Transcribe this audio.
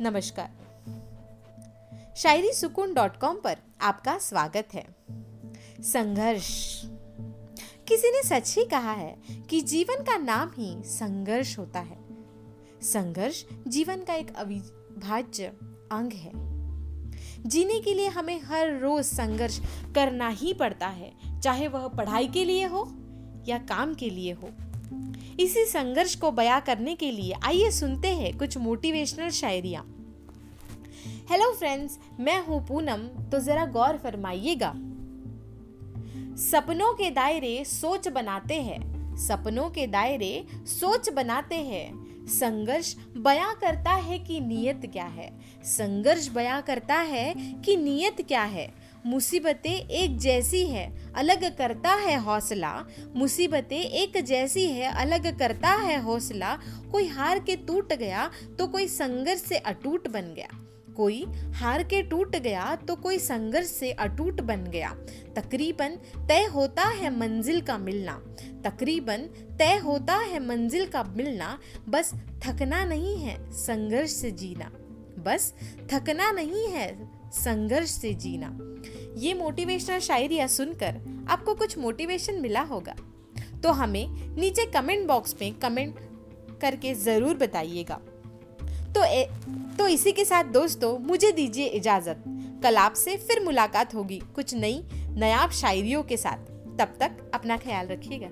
नमस्कार। शायरी सुकून dot com पर आपका स्वागत है। संघर्ष। किसी ने सच ही कहा है कि जीवन का नाम ही संघर्ष होता है। संघर्ष जीवन का एक अविभाज्य अंग है। जीने के लिए हमें हर रोज संघर्ष करना ही पड़ता है, चाहे वह पढ़ाई के लिए हो या काम के लिए हो। इसी संघर्ष को बयां करने के लिए आइए सुनते हैं कुछ मोटिवेशनल शायरिया। हेलो फ्रेंड्स मैं हूँ पूनम तो जरा गौर फरमाइएगा। सपनों के दायरे सोच बनाते हैं, सपनों के दायरे सोच बनाते हैं। संघर्ष बयां करता है कि नियत क्या है? संघर्ष बयां करता है कि नियत क्या है? मुसीबतें एक जैसी है, अलग करता है हौसला। मुसीबतें एक जैसी है, अलग करता है हौसला। कोई हार के टूट गया तो कोई संघर्ष से अटूट बन गया। कोई हार के टूट गया तो कोई संघर्ष से अटूट बन गया। तकरीबन तय होता है मंजिल का मिलना। तकरीबन तय होता है मंजिल का मिलना। बस थकना नहीं है संघर्ष से जीना। बस थकना नहीं है संघर्ष से जीना। ये मोटिवेशनल शायरिया सुनकर आपको कुछ मोटिवेशन मिला होगा। तो हमें नीचे कमेंट बॉक्स में कमेंट करके ज़रूर बताइएगा। तो ए, तो इसी के साथ दोस्तों मुझे दीजिए इजाज़त। कल आपसे फिर मुलाकात होगी कुछ नई नयाब शायरियों के साथ। तब तक अपना ख्याल रखिएगा।